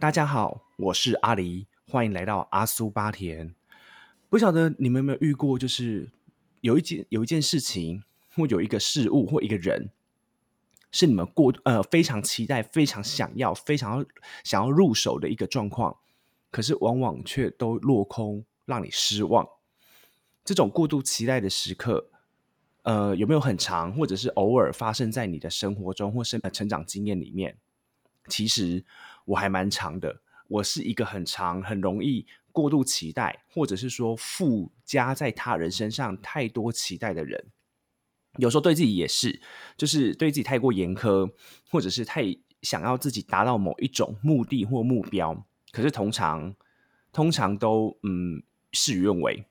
大家好，我是阿狸，欢迎来到阿苏巴田。不晓得你们有没有遇过，就是有一件有一件事情，或有一个事物，或一个人，是你们过呃非常期待、非常想要、非常想要入手的一个状况，可是往往却都落空，让你失望。这种过度期待的时刻，呃，有没有很长，或者是偶尔发生在你的生活中，或是成长经验里面？其实我还蛮长的，我是一个很长、很容易过度期待，或者是说附加在他人身上太多期待的人。有时候对自己也是，就是对自己太过严苛，或者是太想要自己达到某一种目的或目标，可是通常通常都嗯事与愿违。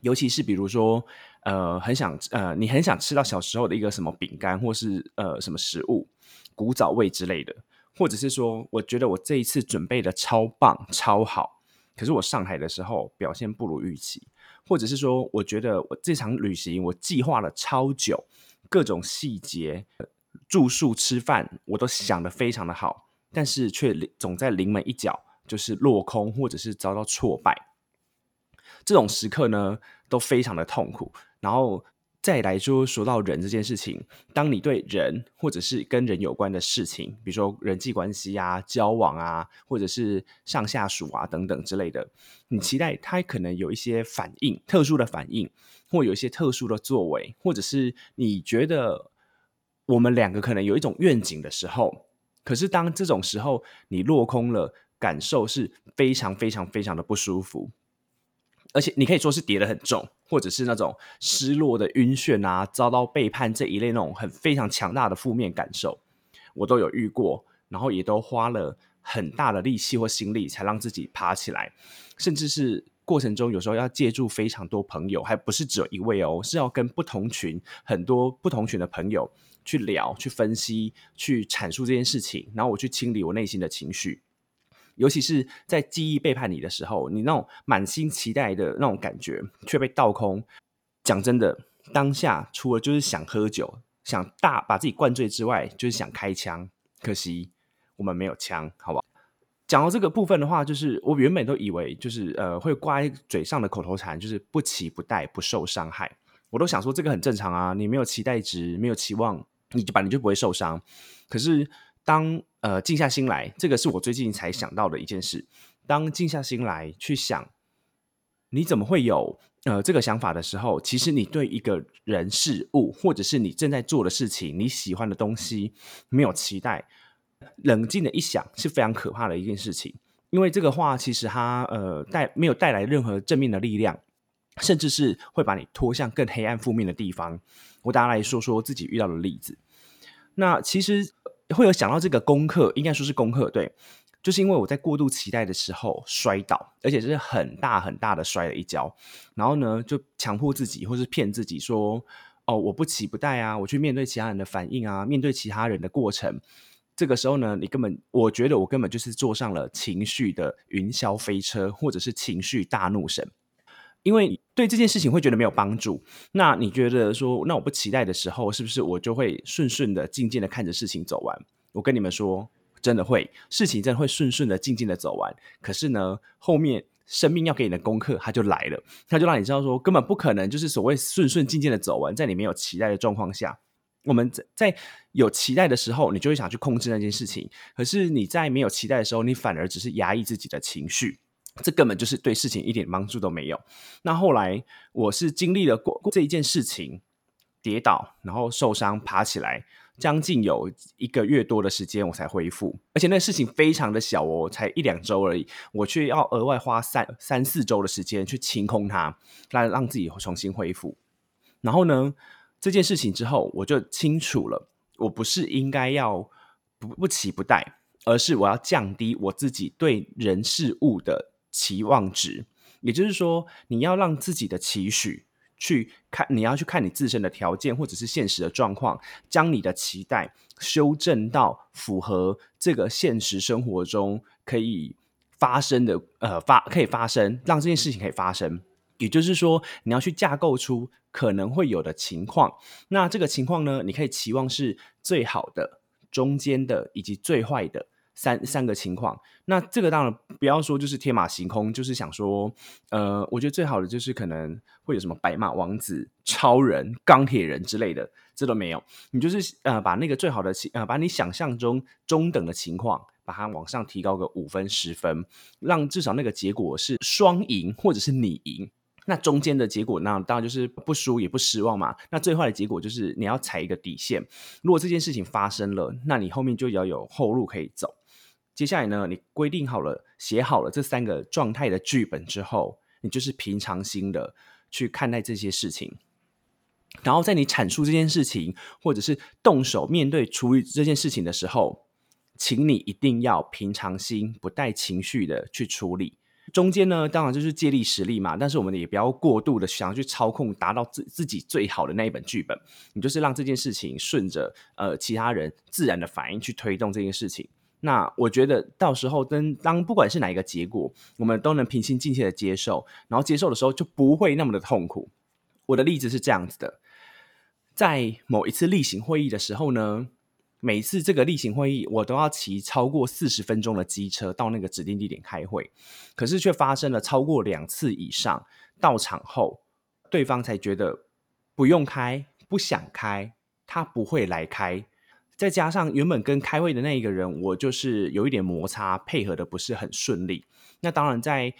尤其是比如说，呃，很想呃，你很想吃到小时候的一个什么饼干，或是呃什么食物，古早味之类的。或者是说，我觉得我这一次准备的超棒、超好，可是我上海的时候表现不如预期。或者是说，我觉得我这场旅行我计划了超久，各种细节、住宿、吃饭我都想的非常的好，但是却总在临门一脚就是落空，或者是遭到挫败。这种时刻呢，都非常的痛苦。然后。再来说说到人这件事情，当你对人或者是跟人有关的事情，比如说人际关系啊、交往啊，或者是上下属啊等等之类的，你期待他可能有一些反应、特殊的反应，或有一些特殊的作为，或者是你觉得我们两个可能有一种愿景的时候，可是当这种时候你落空了，感受是非常非常非常的不舒服。而且你可以说是跌得很重，或者是那种失落的晕眩啊，遭到背叛这一类那种很非常强大的负面感受，我都有遇过，然后也都花了很大的力气或心力才让自己爬起来，甚至是过程中有时候要借助非常多朋友，还不是只有一位哦，是要跟不同群很多不同群的朋友去聊、去分析、去阐述这件事情，然后我去清理我内心的情绪。尤其是在记忆背叛你的时候，你那种满心期待的那种感觉却被倒空。讲真的，当下除了就是想喝酒、想大把自己灌醉之外，就是想开枪。可惜我们没有枪，好吧？讲到这个部分的话，就是我原本都以为就是呃会挂在嘴上的口头禅，就是不期不待，不受伤害。我都想说这个很正常啊，你没有期待值，没有期望，你就把你就不会受伤。可是。当呃静下心来，这个是我最近才想到的一件事。当静下心来去想，你怎么会有呃这个想法的时候，其实你对一个人事物，或者是你正在做的事情，你喜欢的东西没有期待，冷静的一想是非常可怕的一件事情。因为这个话其实它呃带没有带来任何正面的力量，甚至是会把你拖向更黑暗负面的地方。我大家来说说自己遇到的例子。那其实。会有想到这个功课，应该说是功课，对，就是因为我在过度期待的时候摔倒，而且是很大很大的摔了一跤，然后呢，就强迫自己或是骗自己说，哦，我不期不待啊，我去面对其他人的反应啊，面对其他人的过程，这个时候呢，你根本，我觉得我根本就是坐上了情绪的云霄飞车，或者是情绪大怒神。因为对这件事情会觉得没有帮助，那你觉得说，那我不期待的时候，是不是我就会顺顺的、静静的看着事情走完？我跟你们说，真的会，事情真的会顺顺的、静静的走完。可是呢，后面生命要给你的功课，它就来了，它就让你知道说，根本不可能就是所谓顺顺静静的走完，在你没有期待的状况下，我们在在有期待的时候，你就会想去控制那件事情；可是你在没有期待的时候，你反而只是压抑自己的情绪。这根本就是对事情一点帮助都没有。那后来我是经历了过这一件事情，跌倒，然后受伤，爬起来，将近有一个月多的时间我才恢复。而且那事情非常的小哦，才一两周而已，我却要额外花三三四周的时间去清空它，来让自己重新恢复。然后呢，这件事情之后，我就清楚了，我不是应该要不不期不待，而是我要降低我自己对人事物的。期望值，也就是说，你要让自己的期许去看，你要去看你自身的条件或者是现实的状况，将你的期待修正到符合这个现实生活中可以发生的，呃，发可以发生，让这件事情可以发生。也就是说，你要去架构出可能会有的情况。那这个情况呢，你可以期望是最好的、中间的以及最坏的。三三个情况。那这个当然不要说就是天马行空，就是想说，呃，我觉得最好的就是可能会有什么白马王子、超人、钢铁人之类的，这都没有。你就是呃把那个最好的情呃把你想象中中等的情况，把它往上提高个五分十分，让至少那个结果是双赢或者是你赢。那中间的结果，那当然就是不输也不失望嘛。那最坏的结果就是你要踩一个底线。如果这件事情发生了，那你后面就要有后路可以走。接下来呢，你规定好了、写好了这三个状态的剧本之后，你就是平常心的去看待这些事情。然后在你阐述这件事情，或者是动手面对处理这件事情的时候，请你一定要平常心，不带情绪的去处理。中间呢，当然就是借力使力嘛，但是我们也不要过度的想要去操控，达到自自己最好的那一本剧本。你就是让这件事情顺着呃其他人自然的反应去推动这件事情。那我觉得到时候跟当不管是哪一个结果，我们都能平心静气的接受，然后接受的时候就不会那么的痛苦。我的例子是这样子的，在某一次例行会议的时候呢。每次这个例行会议，我都要骑超过四十分钟的机车到那个指定地点开会，可是却发生了超过两次以上。到场后，对方才觉得不用开，不想开，他不会来开。再加上原本跟开会的那一个人，我就是有一点摩擦，配合的不是很顺利。那当然，在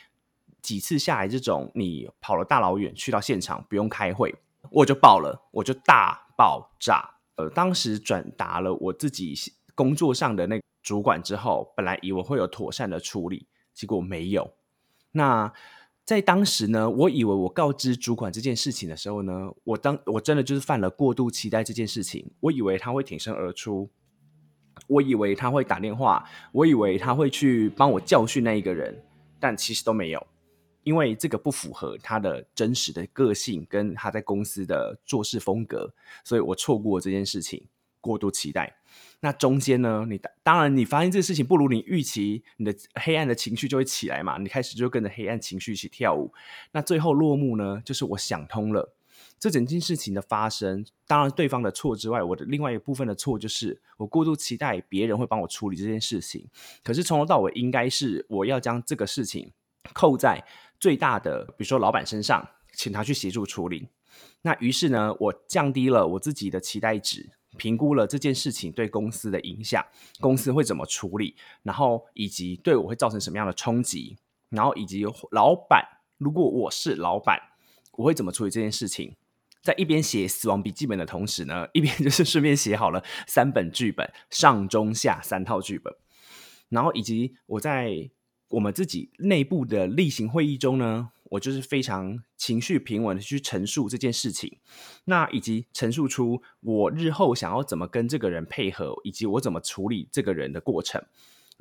几次下来，这种你跑了大老远去到现场不用开会，我就爆了，我就大爆炸。呃，当时转达了我自己工作上的那主管之后，本来以为会有妥善的处理，结果没有。那在当时呢，我以为我告知主管这件事情的时候呢，我当我真的就是犯了过度期待这件事情。我以为他会挺身而出，我以为他会打电话，我以为他会去帮我教训那一个人，但其实都没有。因为这个不符合他的真实的个性跟他在公司的做事风格，所以我错过这件事情，过度期待。那中间呢，你当然你发现这个事情不如你预期，你的黑暗的情绪就会起来嘛，你开始就跟着黑暗情绪一起跳舞。那最后落幕呢，就是我想通了，这整件事情的发生，当然对方的错之外，我的另外一部分的错就是我过度期待别人会帮我处理这件事情，可是从头到尾应该是我要将这个事情扣在。最大的，比如说老板身上，请他去协助处理。那于是呢，我降低了我自己的期待值，评估了这件事情对公司的影响，公司会怎么处理，然后以及对我会造成什么样的冲击，然后以及老板，如果我是老板，我会怎么处理这件事情。在一边写死亡笔记本的同时呢，一边就是顺便写好了三本剧本，上中下三套剧本，然后以及我在。我们自己内部的例行会议中呢，我就是非常情绪平稳的去陈述这件事情，那以及陈述出我日后想要怎么跟这个人配合，以及我怎么处理这个人的过程。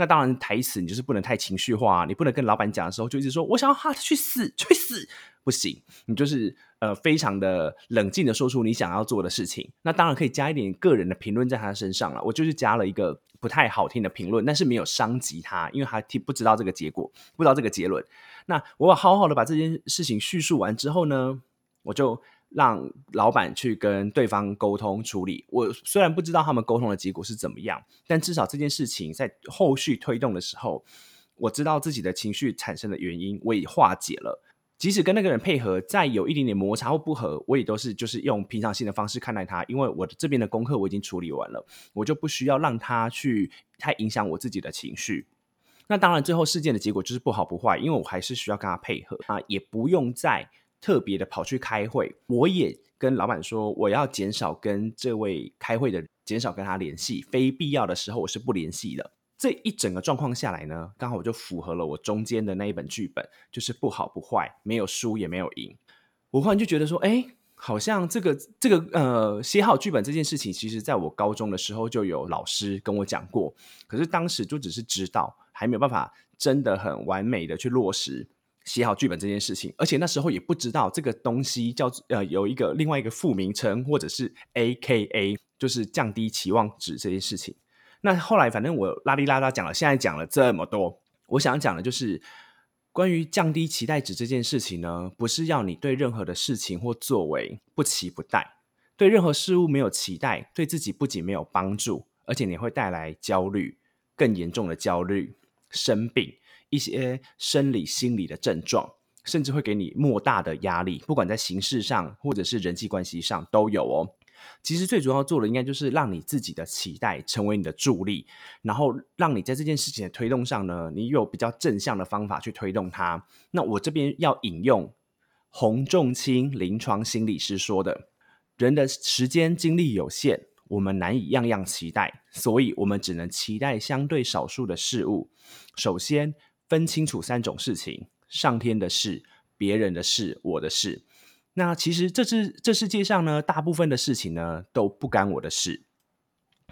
那当然，台词你就是不能太情绪化，你不能跟老板讲的时候就一直说我想要他去死去死，不行，你就是呃非常的冷静的说出你想要做的事情。那当然可以加一点个人的评论在他身上了，我就是加了一个。不太好听的评论，但是没有伤及他，因为他听不知道这个结果，不知道这个结论。那我好好的把这件事情叙述完之后呢，我就让老板去跟对方沟通处理。我虽然不知道他们沟通的结果是怎么样，但至少这件事情在后续推动的时候，我知道自己的情绪产生的原因，我也化解了。即使跟那个人配合，再有一点点摩擦或不合，我也都是就是用平常心的方式看待他，因为我的这边的功课我已经处理完了，我就不需要让他去太影响我自己的情绪。那当然，最后事件的结果就是不好不坏，因为我还是需要跟他配合啊，也不用再特别的跑去开会。我也跟老板说，我要减少跟这位开会的，减少跟他联系，非必要的时候我是不联系的。这一整个状况下来呢，刚好我就符合了我中间的那一本剧本，就是不好不坏，没有输也没有赢。我忽然就觉得说，哎，好像这个这个呃，写好剧本这件事情，其实在我高中的时候就有老师跟我讲过，可是当时就只是知道，还没有办法真的很完美的去落实写好剧本这件事情，而且那时候也不知道这个东西叫呃有一个另外一个副名称，或者是 A K A，就是降低期望值这件事情。那后来，反正我拉里拉拉讲了，现在讲了这么多，我想讲的就是关于降低期待值这件事情呢，不是要你对任何的事情或作为不期不待，对任何事物没有期待，对自己不仅没有帮助，而且你会带来焦虑，更严重的焦虑、生病、一些生理、心理的症状，甚至会给你莫大的压力，不管在形式上或者是人际关系上都有哦。其实最主要做的，应该就是让你自己的期待成为你的助力，然后让你在这件事情的推动上呢，你有比较正向的方法去推动它。那我这边要引用洪仲卿临床心理师说的：“人的时间精力有限。”我们难以样样期待，所以我们只能期待相对少数的事物。首先，分清楚三种事情：上天的事、别人的事、我的事。那其实这是这世界上呢，大部分的事情呢都不干我的事。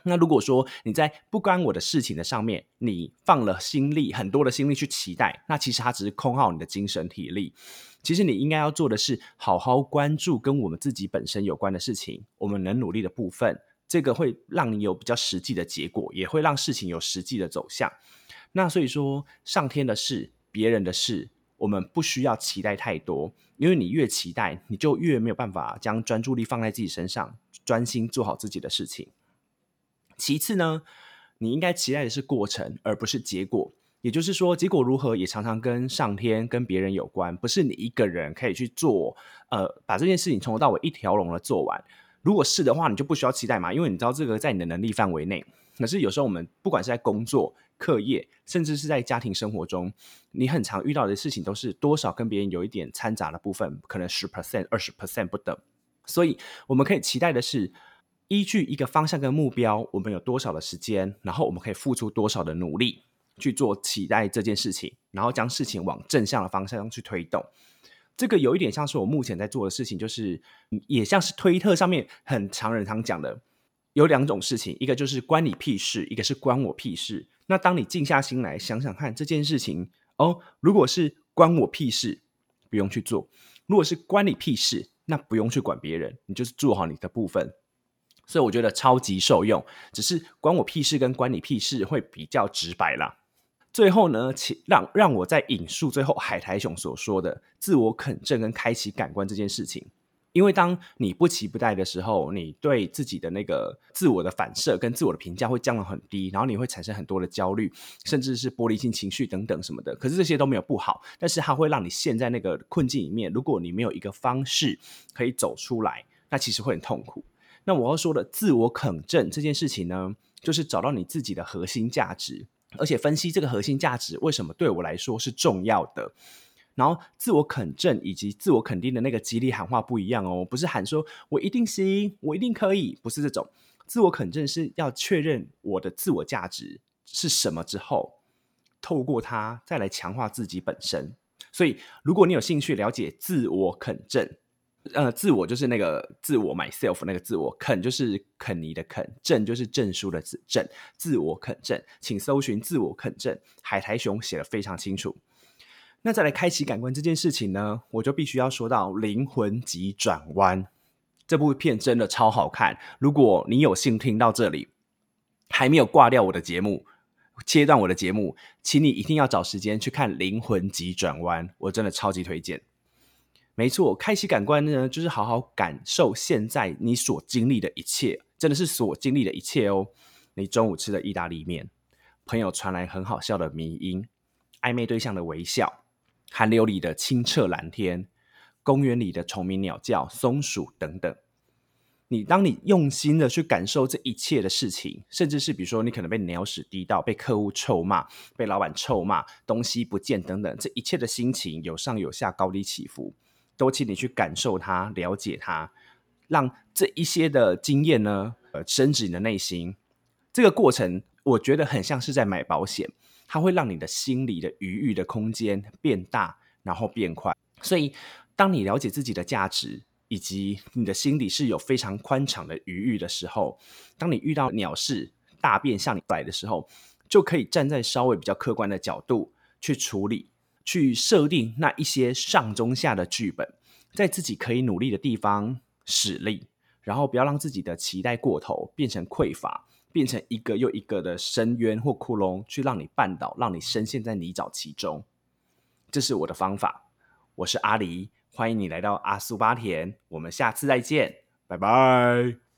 那如果说你在不关我的事情的上面，你放了心力很多的心力去期待，那其实它只是空耗你的精神体力。其实你应该要做的是，好好关注跟我们自己本身有关的事情，我们能努力的部分。这个会让你有比较实际的结果，也会让事情有实际的走向。那所以说，上天的事、别人的事，我们不需要期待太多，因为你越期待，你就越没有办法将专注力放在自己身上，专心做好自己的事情。其次呢，你应该期待的是过程，而不是结果。也就是说，结果如何也常常跟上天、跟别人有关，不是你一个人可以去做。呃，把这件事情从头到尾一条龙的做完。如果是的话，你就不需要期待嘛，因为你知道这个在你的能力范围内。可是有时候我们不管是在工作、课业，甚至是在家庭生活中，你很常遇到的事情都是多少跟别人有一点掺杂的部分，可能十 percent、二十 percent 不等。所以我们可以期待的是，依据一个方向跟目标，我们有多少的时间，然后我们可以付出多少的努力去做期待这件事情，然后将事情往正向的方向上去推动。这个有一点像是我目前在做的事情，就是也像是推特上面很常人常讲的，有两种事情，一个就是关你屁事，一个是关我屁事。那当你静下心来想想看这件事情哦，如果是关我屁事，不用去做；如果是关你屁事，那不用去管别人，你就是做好你的部分。所以我觉得超级受用，只是关我屁事跟关你屁事会比较直白啦。最后呢，请让让我再引述最后海苔熊所说的自我肯正跟开启感官这件事情。因为当你不期不待的时候，你对自己的那个自我的反射跟自我的评价会降得很低，然后你会产生很多的焦虑，甚至是玻璃心情绪等等什么的。可是这些都没有不好，但是它会让你陷在那个困境里面。如果你没有一个方式可以走出来，那其实会很痛苦。那我要说的自我肯正这件事情呢，就是找到你自己的核心价值。而且分析这个核心价值为什么对我来说是重要的，然后自我肯正以及自我肯定的那个激励喊话不一样哦，不是喊说我一定行，我一定可以，不是这种自我肯正是要确认我的自我价值是什么之后，透过它再来强化自己本身。所以，如果你有兴趣了解自我肯正。呃，自我就是那个自我 myself 那个自我肯就是肯尼的肯证就是证书的证自我肯证，请搜寻自我肯证。海苔熊写的非常清楚。那再来开启感官这件事情呢，我就必须要说到《灵魂急转弯》这部片真的超好看。如果你有幸听到这里，还没有挂掉我的节目，切断我的节目，请你一定要找时间去看《灵魂急转弯》，我真的超级推荐。没错，开启感官呢，就是好好感受现在你所经历的一切，真的是所经历的一切哦。你中午吃的意大利面，朋友传来很好笑的迷音，暧昧对象的微笑，寒流里的清澈蓝天，公园里的虫鸣鸟叫，松鼠等等。你当你用心的去感受这一切的事情，甚至是比如说你可能被鸟屎滴到，被客户臭骂，被老板臭骂，东西不见等等，这一切的心情有上有下，高低起伏。都请你去感受它，了解它，让这一些的经验呢，呃，升值你的内心。这个过程，我觉得很像是在买保险，它会让你的心理的余裕的空间变大，然后变快。所以，当你了解自己的价值，以及你的心里是有非常宽敞的余裕的时候，当你遇到鸟事大便向你来的时候，就可以站在稍微比较客观的角度去处理。去设定那一些上中下的剧本，在自己可以努力的地方使力，然后不要让自己的期待过头，变成匮乏，变成一个又一个的深渊或窟窿，去让你绊倒，让你深陷在泥沼其中。这是我的方法。我是阿狸，欢迎你来到阿苏巴田，我们下次再见，拜拜。